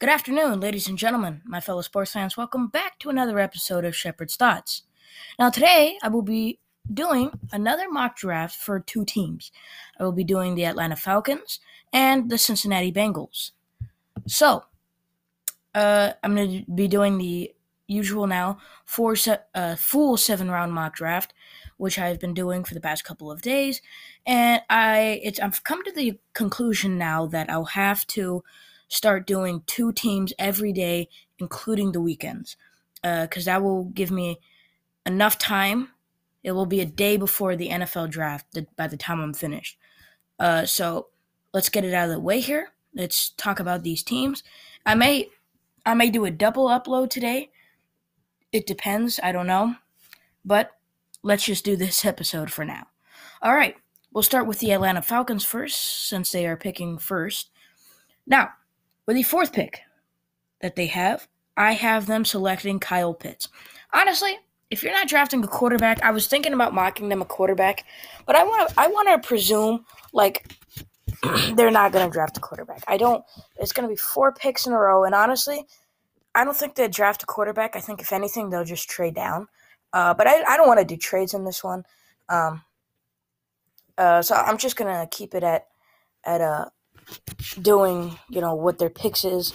Good afternoon, ladies and gentlemen, my fellow sports fans. Welcome back to another episode of Shepherd's Thoughts. Now, today I will be doing another mock draft for two teams. I will be doing the Atlanta Falcons and the Cincinnati Bengals. So, uh, I'm going to be doing the usual now four se- uh, full seven round mock draft, which I've been doing for the past couple of days, and I it's I've come to the conclusion now that I'll have to start doing two teams every day, including the weekends, because uh, that will give me enough time. It will be a day before the NFL draft by the time I'm finished. Uh, so let's get it out of the way here. Let's talk about these teams. I may, I may do a double upload today. It depends. I don't know, but let's just do this episode for now. All right, we'll start with the Atlanta Falcons first, since they are picking first. Now, with the fourth pick that they have, I have them selecting Kyle Pitts. Honestly, if you're not drafting a quarterback, I was thinking about mocking them a quarterback, but I want to I want to presume like they're not going to draft a quarterback. I don't. It's going to be four picks in a row, and honestly, I don't think they'd draft a quarterback. I think if anything, they'll just trade down. Uh, but I, I don't want to do trades in this one. Um, uh, so I'm just gonna keep it at at a doing, you know, what their picks is.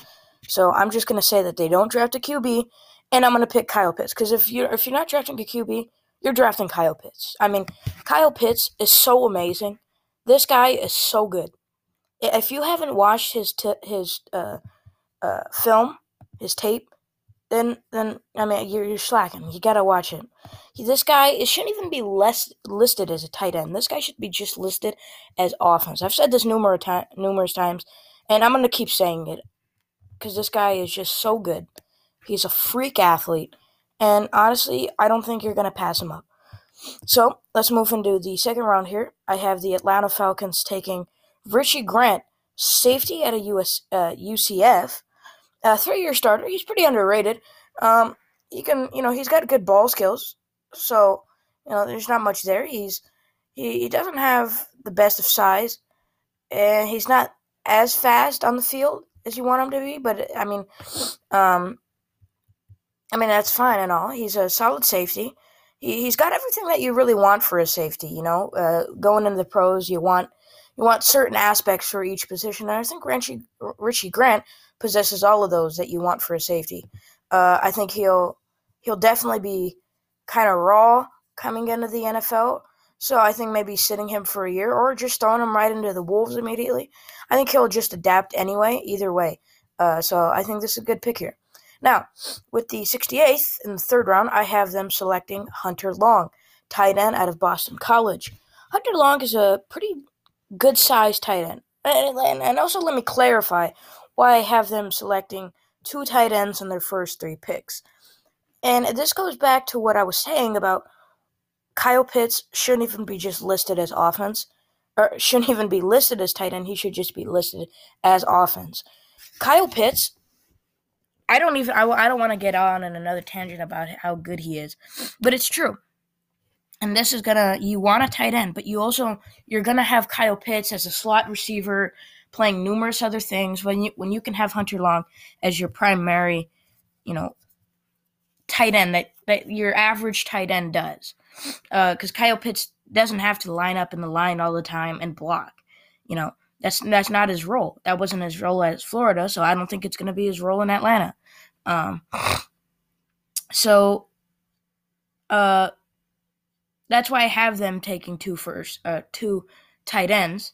So I'm just gonna say that they don't draft a QB, and I'm gonna pick Kyle Pitts because if you're if you're not drafting a QB, you're drafting Kyle Pitts. I mean, Kyle Pitts is so amazing. This guy is so good. If you haven't watched his t- his uh, uh, film, his tape, then then I mean you're, you're slacking. You gotta watch him. This guy it shouldn't even be less listed as a tight end. This guy should be just listed as offense. I've said this numerous time, numerous times, and I'm gonna keep saying it because this guy is just so good. He's a freak athlete, and honestly, I don't think you're gonna pass him up. So let's move into the second round here. I have the Atlanta Falcons taking Richie Grant, safety at a US uh, UCF a three-year starter. He's pretty underrated. Um, he can, you know, he's got good ball skills. So, you know, there's not much there. He's he, he doesn't have the best of size, and he's not as fast on the field as you want him to be. But I mean, um, I mean that's fine and all. He's a solid safety. He, he's got everything that you really want for a safety. You know, uh, going into the pros, you want you want certain aspects for each position. And I think Richie, Richie Grant possesses all of those that you want for a safety. Uh, I think he'll he'll definitely be kind of raw coming into the NFL. So I think maybe sitting him for a year or just throwing him right into the Wolves immediately. I think he'll just adapt anyway, either way. Uh, so I think this is a good pick here. Now, with the 68th in the third round, I have them selecting Hunter Long, tight end out of Boston College. Hunter Long is a pretty good sized tight end. And, and also, let me clarify why I have them selecting two tight ends in their first three picks. And this goes back to what I was saying about Kyle Pitts shouldn't even be just listed as offense, or shouldn't even be listed as tight end. He should just be listed as offense. Kyle Pitts, I don't even, I, I don't want to get on in another tangent about how good he is, but it's true and this is gonna you want a tight end, but you also you're gonna have Kyle Pitts as a slot receiver playing numerous other things when you when you can have Hunter Long as your primary, you know, tight end that, that your average tight end does. Because uh, Kyle Pitts doesn't have to line up in the line all the time and block. You know, that's that's not his role. That wasn't his role at Florida, so I don't think it's going to be his role in Atlanta. Um, so, uh, that's why I have them taking two first, uh, two tight ends.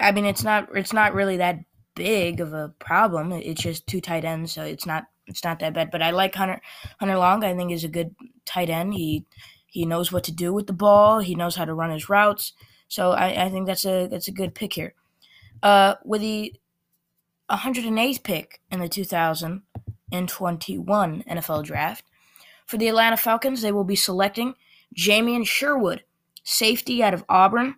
I mean, it's not it's not really that big of a problem. It's just two tight ends, so it's not it's not that bad. But I like Hunter Hunter Long. I think is a good tight end. He he knows what to do with the ball. He knows how to run his routes. So I, I think that's a that's a good pick here. Uh, with the 108th pick in the 2021 NFL Draft for the Atlanta Falcons, they will be selecting Jamien Sherwood, safety out of Auburn.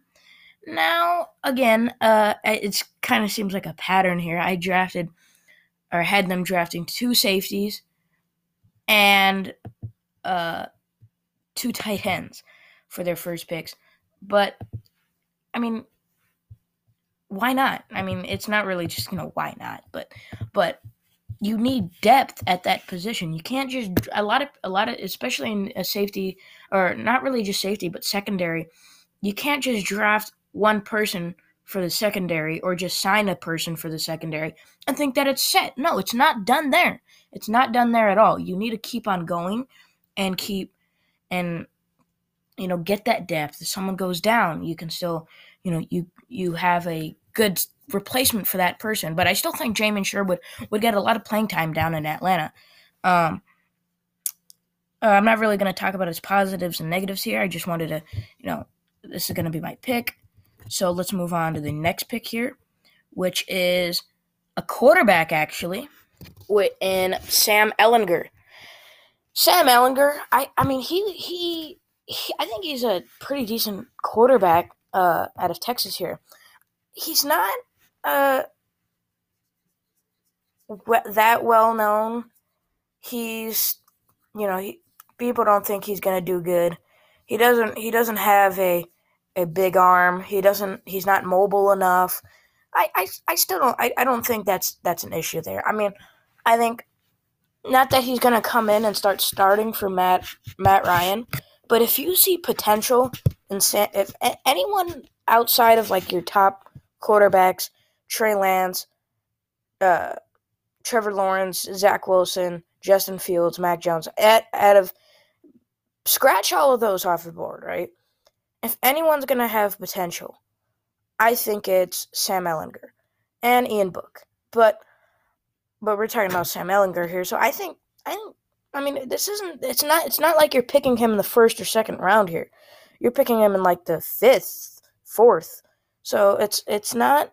Now, again, uh, it kind of seems like a pattern here. I drafted or had them drafting two safeties and uh, two tight ends for their first picks. But I mean, why not? I mean, it's not really just you know why not, but but you need depth at that position. You can't just a lot of a lot of especially in a safety or not really just safety but secondary. You can't just draft one person for the secondary or just sign a person for the secondary and think that it's set. No, it's not done there. It's not done there at all. You need to keep on going and keep and you know get that depth. If someone goes down, you can still you know you you have a good replacement for that person. But I still think Jamien Sherwood would get a lot of playing time down in Atlanta. Um, uh, I'm not really going to talk about his positives and negatives here. I just wanted to, you know, this is going to be my pick. So let's move on to the next pick here, which is a quarterback, actually, in Sam Ehlinger. Sam Ehlinger, I, I mean, he, he, he, I think he's a pretty decent quarterback uh, out of Texas here. He's not uh, that well known. He's, you know, he, people don't think he's gonna do good. He doesn't. He doesn't have a a big arm. He doesn't. He's not mobile enough. I, I, I still don't. I, I don't think that's that's an issue there. I mean, I think not that he's gonna come in and start starting for Matt Matt Ryan, but if you see potential in if anyone outside of like your top quarterbacks Trey Lance, uh, Trevor Lawrence, Zach Wilson, Justin Fields, Mac Jones. At, out of scratch all of those off the board, right? If anyone's gonna have potential, I think it's Sam Ehlinger and Ian Book. But but we're talking about Sam Ehlinger here, so I think I think I mean this isn't it's not it's not like you're picking him in the first or second round here. You're picking him in like the fifth, fourth. So it's it's not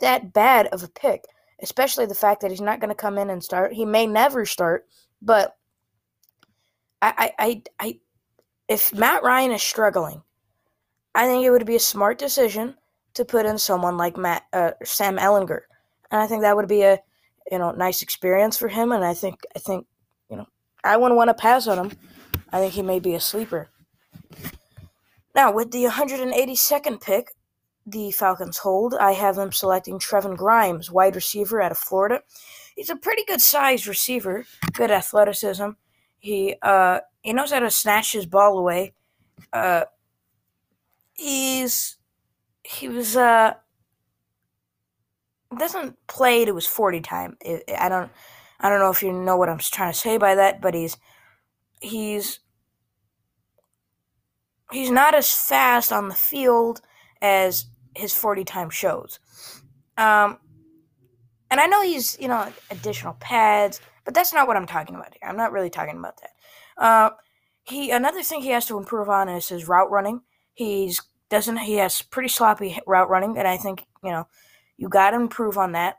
that bad of a pick, especially the fact that he's not going to come in and start. He may never start, but I, I, I, I, if Matt Ryan is struggling, I think it would be a smart decision to put in someone like Matt uh, Sam Ehlinger, and I think that would be a you know nice experience for him. And I think I think you know I wouldn't want to pass on him. I think he may be a sleeper. Now with the 182nd pick, the Falcons hold, I have them selecting Trevon Grimes, wide receiver out of Florida. He's a pretty good sized receiver, good athleticism. He uh he knows how to snatch his ball away. Uh he's he was uh doesn't play to his 40 time. I don't I don't know if you know what I'm trying to say by that, but he's he's he's not as fast on the field as his 40 time shows. Um, and I know he's, you know, additional pads, but that's not what I'm talking about here. I'm not really talking about that. Uh, he another thing he has to improve on is his route running. He's doesn't he has pretty sloppy route running, and I think you know you got to improve on that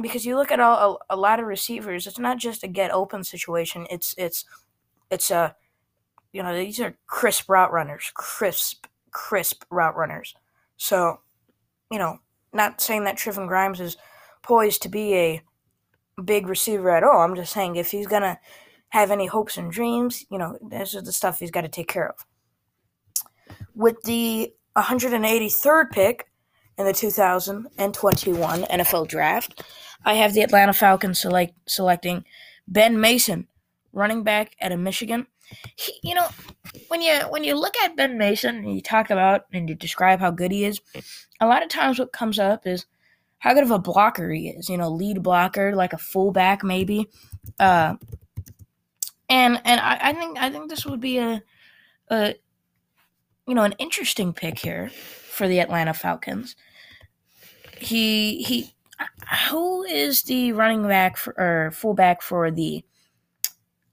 because you look at all, a, a lot of receivers. It's not just a get open situation. It's it's it's a you know these are crisp route runners, crisp crisp route runners. So, you know, not saying that Trevon Grimes is poised to be a big receiver at all. I'm just saying if he's to have any hopes and dreams, you know, this is the stuff he's got to take care of. With the 183rd pick in the 2021 NFL Draft, I have the Atlanta Falcons select, selecting Ben Mason, running back out of Michigan he, you know, when you when you look at Ben Mason and you talk about and you describe how good he is, a lot of times what comes up is how good of a blocker he is. You know, lead blocker, like a fullback maybe. Uh, and and I, I think I think this would be a, a you know an interesting pick here for the Atlanta Falcons. He he who is the running back for, or fullback for the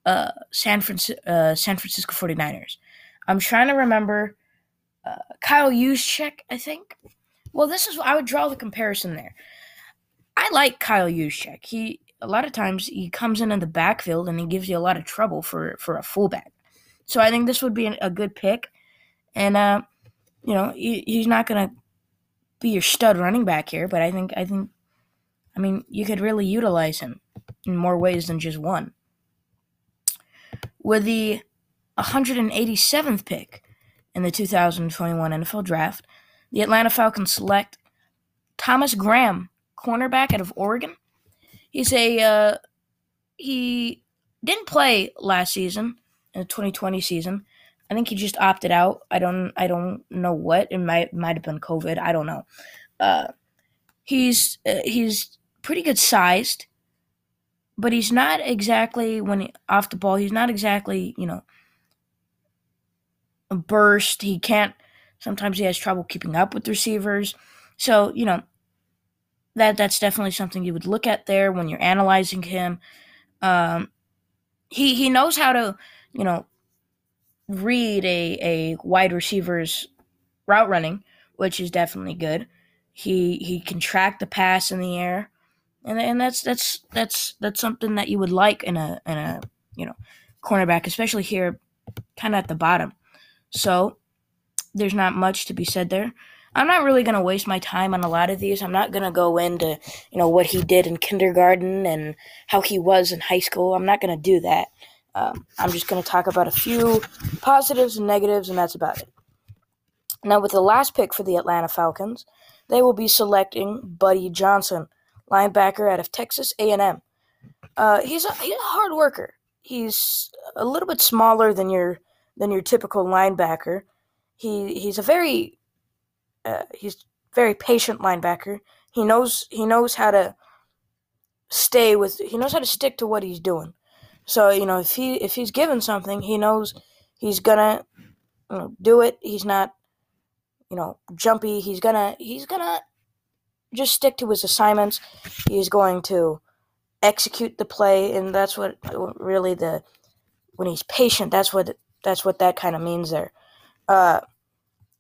uh, San, Francisco, uh, San Francisco 49ers. I'm trying to remember uh, Kyle Juszczyk, I think. Well, this is I would draw the comparison there. I like Kyle Juszczyk. He a lot of times he comes in in the backfield and he gives you a lot of trouble for for a fullback. So I think this would be a good pick, and uh, you know he, he's not gonna be your stud running back here, but I think I think I mean you could really utilize him in more ways than just one with the 187th pick in the 2021 NFL Draft, the Atlanta Falcons select Thomas Graham, cornerback out of Oregon. He's a uh, he didn't play last season in the 2020 season. I think he just opted out. I don't I don't know what. It might might have been COVID. I don't know. Uh, he's uh, he's pretty good sized, but he's not exactly when he, off the ball. He's not exactly you know a burst. He can't. Sometimes he has trouble keeping up with receivers. So you know that that's definitely something you would look at there when you're analyzing him. Um, he he knows how to you know read a a wide receiver's route running, which is definitely good. He he can track the pass in the air, and and that's that's that's that's something that you would like in a in a you know cornerback, especially here, kind of at the bottom. So there's not much to be said there. I'm not really to waste my time on a lot of these. I'm not to go into, you know, what he did in kindergarten and how he was in high school. I'm not to do that. Um, I'm just going to talk about a few positives and negatives, and that's about it. Now, with the last pick for the Atlanta Falcons, they will be selecting Buddy Johnson, linebacker out of Texas A&M. Uh, he's a he's a hard worker. He's a little bit smaller than your than your typical linebacker. He he's a very uh, he's very patient linebacker. He knows he knows how to stay with he knows how to stick to what he's doing. So you know if he if he's given something, he knows he's gonna you know, do it. He's not you know jumpy. He's gonna he's gonna just stick to his assignments. He's going to execute the play, and that's what really the when he's patient. That's what that's what that kind of means there. Uh,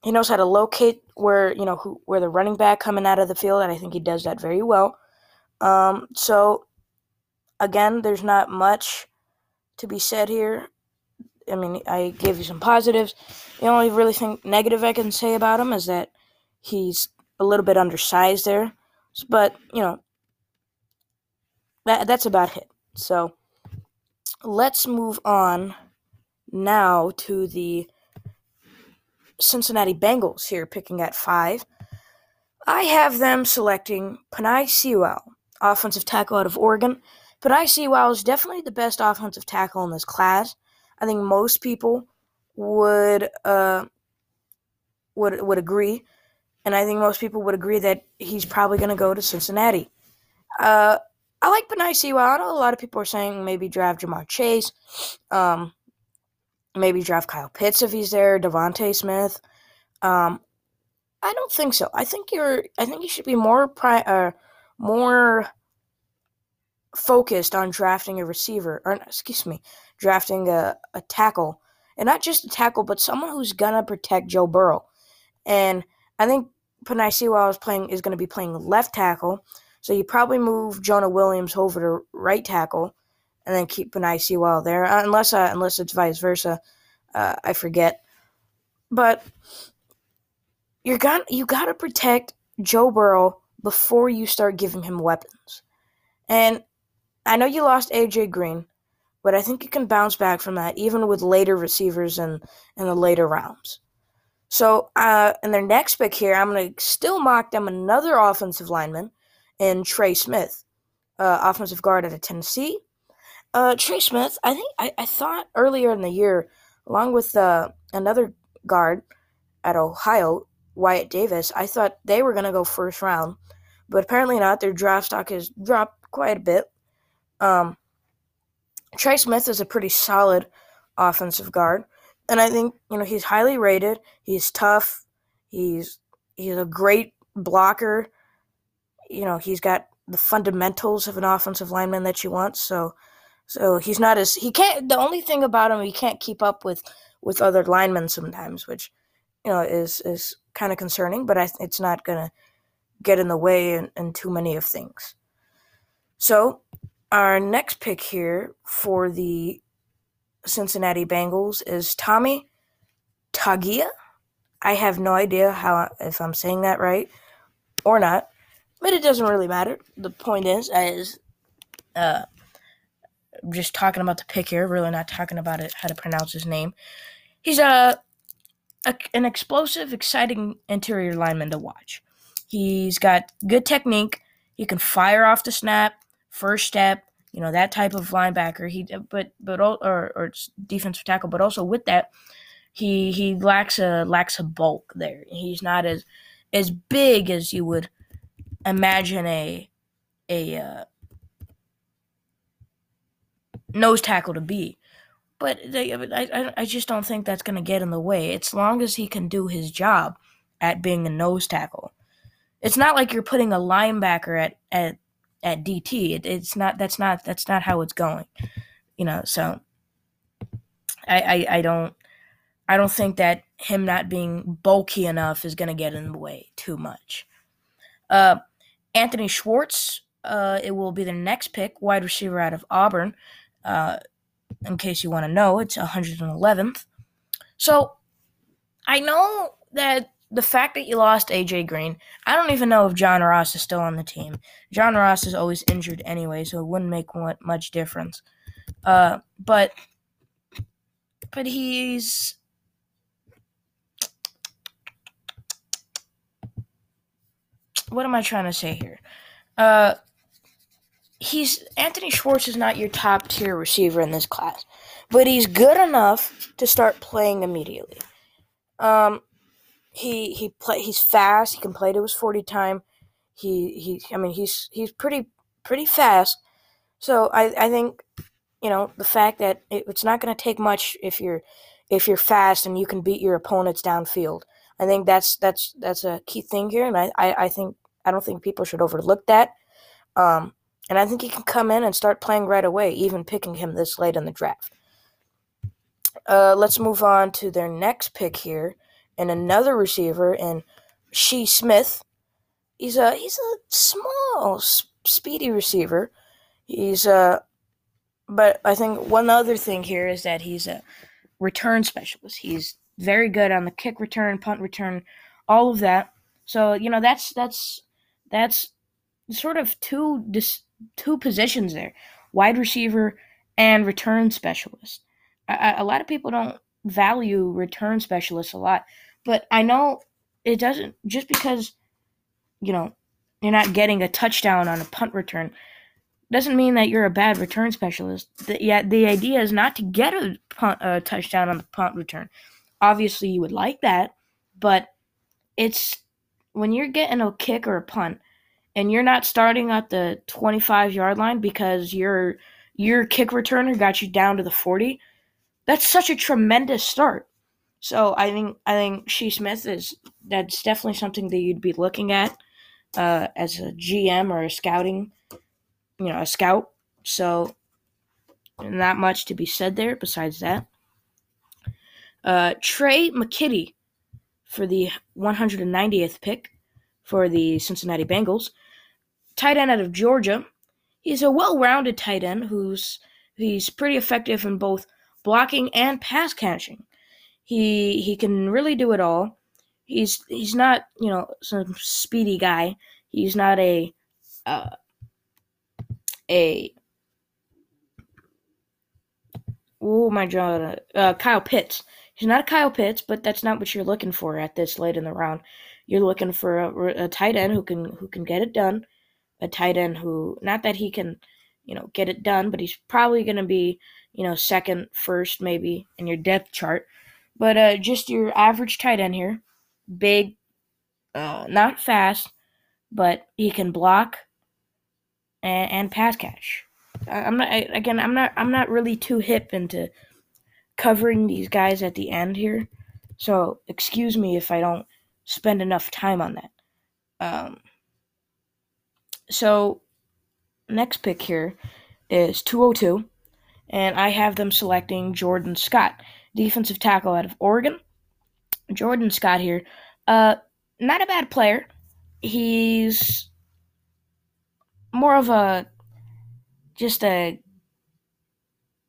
he knows how to locate where you know who, where the running back coming out of the field, and I think he does that very well. Um, so again, there's not much to be said here. I mean, I gave you some positives. The only really thing negative I can say about him is that he's a little bit undersized there. But you know, that that's about it. So let's move on now to the Cincinnati Bengals here picking at five. I have them selecting Penei Sewell, offensive tackle out of Oregon. Penei Sewell is definitely the best offensive tackle in this class. I think most people would uh, would would agree, and I think most people would agree that he's probably going to go to Cincinnati. Uh, I like Penei Sewell. I know a lot of people are saying maybe draft Ja'Marr Chase. Um, maybe draft Kyle Pitts if he's there, DeVonta Smith. Um, I don't think so. I think you're. I think you should be more pri- uh, more focused on drafting a receiver, or excuse me, drafting a, a tackle, and not just a tackle, but someone who's gonna protect Joe Burrow. And I think Penei Sewell is playing is gonna be playing left tackle, so you probably move Jonah Williams over to right tackle and then keep Penei Sewell there, uh, unless uh, unless it's vice versa. Uh, I forget, but you're got you got to protect Joe Burrow before you start giving him weapons. And I know you lost AJ Green, but I think you can bounce back from that even with later receivers in in the later rounds. So, uh, in their next pick here, I'm going to still mock them another offensive lineman in Trey Smith, uh, offensive guard out of Tennessee. Uh, Trey Smith, I think I, I thought earlier in the year, along with uh, another guard at Ohio, Wyatt Davis, I thought they were going to go first round, but apparently not. Their draft stock has dropped quite a bit. Um, Trey Smith is a pretty solid offensive guard, and I think you know he's highly rated. He's tough. He's he's a great blocker. You know he's got the fundamentals of an offensive lineman that you want. So so he's not as he can't. The only thing about him, he can't keep up with with other linemen sometimes, which you know is is kind of concerning. But I, it's not gonna get in the way in, in too many of things. So our next pick here for the Cincinnati Bengals is Tommy Togiai. I have no idea how if I'm saying that right or not, but it doesn't really matter. The point is, is uh, just talking about the pick here, really not talking about it, how to pronounce his name. He's a, a an explosive, exciting interior lineman to watch. He's got good technique. He can fire off the snap, first step, you know that type of linebacker. He but but or or defensive tackle, but also with that, he he lacks a lacks a bulk there. He's not as as big as you would imagine a a uh, nose tackle to be. But they, I, I just don't think that's going to get in the way. As long as he can do his job at being a nose tackle. It's not like you're putting a linebacker at, at at DT. It, it's not. That's not. That's not how it's going. You know. So I, I I don't I don't think that him not being bulky enough is going to get in the way too much. Uh, Anthony Schwartz. Uh, it will be the next pick, wide receiver out of Auburn. Uh, in case you want to know, it's 111th. So I know that the fact that you lost AJ Green, I don't even know if John Ross is still on the team. John Ross is always injured anyway, so it wouldn't make much difference. Uh, but but he's what am I trying to say here? Uh, he's Anthony Schwartz is not your top tier receiver in this class, but he's good enough to start playing immediately. Um, he he play he's fast. He can play to his forty time. He he. I mean he's he's pretty pretty fast. So I I think you know the fact that it, it's not going to take much if you're if you're fast and you can beat your opponents downfield. I think that's that's that's a key thing here, and I I, I think I don't think people should overlook that. Um, and I think he can come in and start playing right away, even picking him this late in the draft. Uh, let's move on to their next pick here, and another receiver in Shi Smith. He's a he's a small, speedy receiver. He's a, uh, but I think one other thing here is that he's a return specialist. He's very good on the kick return, punt return, all of that. So you know that's that's that's sort of two dis- two positions there, wide receiver and return specialist. A lot of people don't value return specialists a lot, but I know it doesn't just because you know you're not getting a touchdown on a punt return doesn't mean that you're a bad return specialist. The, the idea is not to get a, punt, a touchdown on the punt return. Obviously, you would like that, but it's when you're getting a kick or a punt and you're not starting at the 25 yard line because your your kick returner got you down to the 40 that's such a tremendous start so i think i think Shi Smith is that's definitely something that you'd be looking at uh, as a gm or a scouting you know a scout so not much to be said there besides that uh, Tre' McKitty for the 190th pick for the Cincinnati Bengals tight end out of Georgia. He's a well-rounded tight end who's he's pretty effective in both blocking and pass catching. He he can really do it all. He's he's not you know some speedy guy. He's not a uh, a oh my god uh, Kyle Pitts. He's not a Kyle Pitts, but that's not what you're looking for at this late in the round. You're looking for a, a tight end who can who can get it done a tight end who, not that he can, you know, get it done, but he's probably going to be, you know, second, first, maybe in your depth chart. But uh, just your average tight end here, big, uh, not fast, but he can block and, and pass catch. I'm not I, again. I'm not. I'm not really too hip into covering these guys at the end here, so excuse me if I don't spend enough time on that. Um, so, next pick here is 202, and I have them selecting Jordan Scott, defensive tackle out of Oregon. Jordan Scott here, uh, not a bad player. He's more of a just a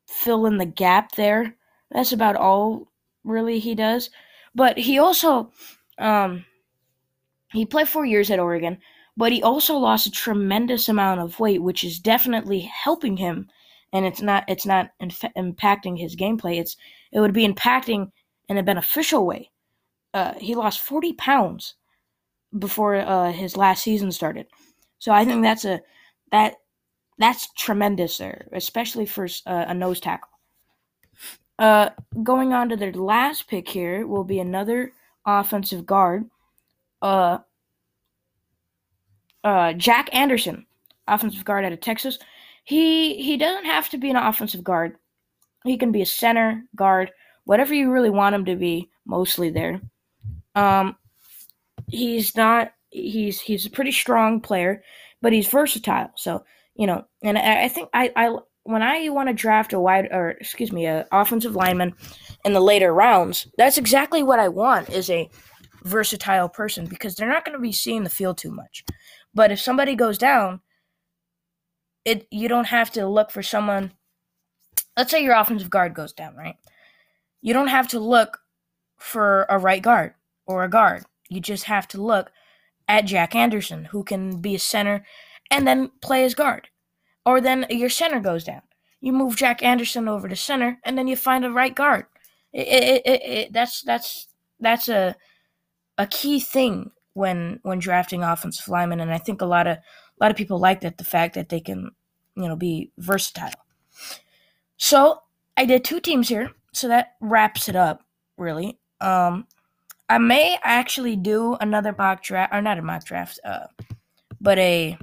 fill in the gap there. That's about all really he does. But he also um, he played four years at Oregon but he also lost a tremendous amount of weight, which is definitely helping him. And it's not it's not inf- impacting his gameplay. It's it would be impacting in a beneficial way. Uh, he lost 40 pounds before uh, his last season started. So I think that's a that that's tremendous there, especially for uh, a nose tackle. Uh, going on to their last pick here will be another offensive guard. Uh, uh, Jack Anderson, offensive guard out of Texas. He he doesn't have to be an offensive guard. He can be a center guard, whatever you really want him to be. Mostly there. Um, he's not. He's he's a pretty strong player, but he's versatile. So you know, and I, I think I, I when I want to draft a wide or excuse me, a offensive lineman in the later rounds, that's exactly what I want is a versatile person because they're not going to be seeing the field too much. But if somebody goes down, it you don't have to look for someone. Let's say your offensive guard goes down, right? You don't have to look for a right guard or a guard. You just have to look at Jack Anderson, who can be a center and then play as guard. Or then your center goes down. You move Jack Anderson over to center, and then you find a right guard. It, it, it, that's that's that's a a key thing when when drafting offensive linemen, and I think a lot of a lot of people like that the fact that they can you know be versatile. So I did two teams here, so that wraps it up really. Um, I may actually do another mock draft, or not a mock draft, uh, but a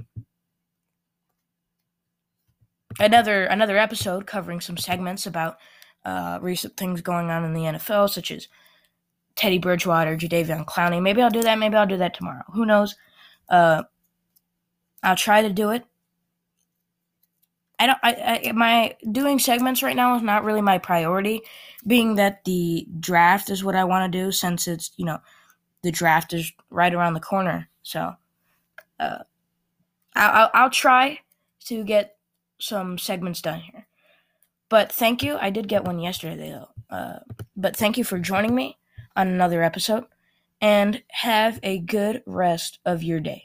another another episode covering some segments about uh, recent things going on in the NFL, such as Teddy Bridgewater, Jadeveon Clowney. Maybe I'll do that. Maybe I'll do that tomorrow. Who knows? Uh, I'll try to do it. I don't. I, I my doing segments right now is not really my priority, being that the draft is what I want to do since it's you know the draft is right around the corner. So, uh, I'll, I'll try to get some segments done here. But thank you. I did get one yesterday though. Uh, but thank you for joining me on another episode, and have a good rest of your day.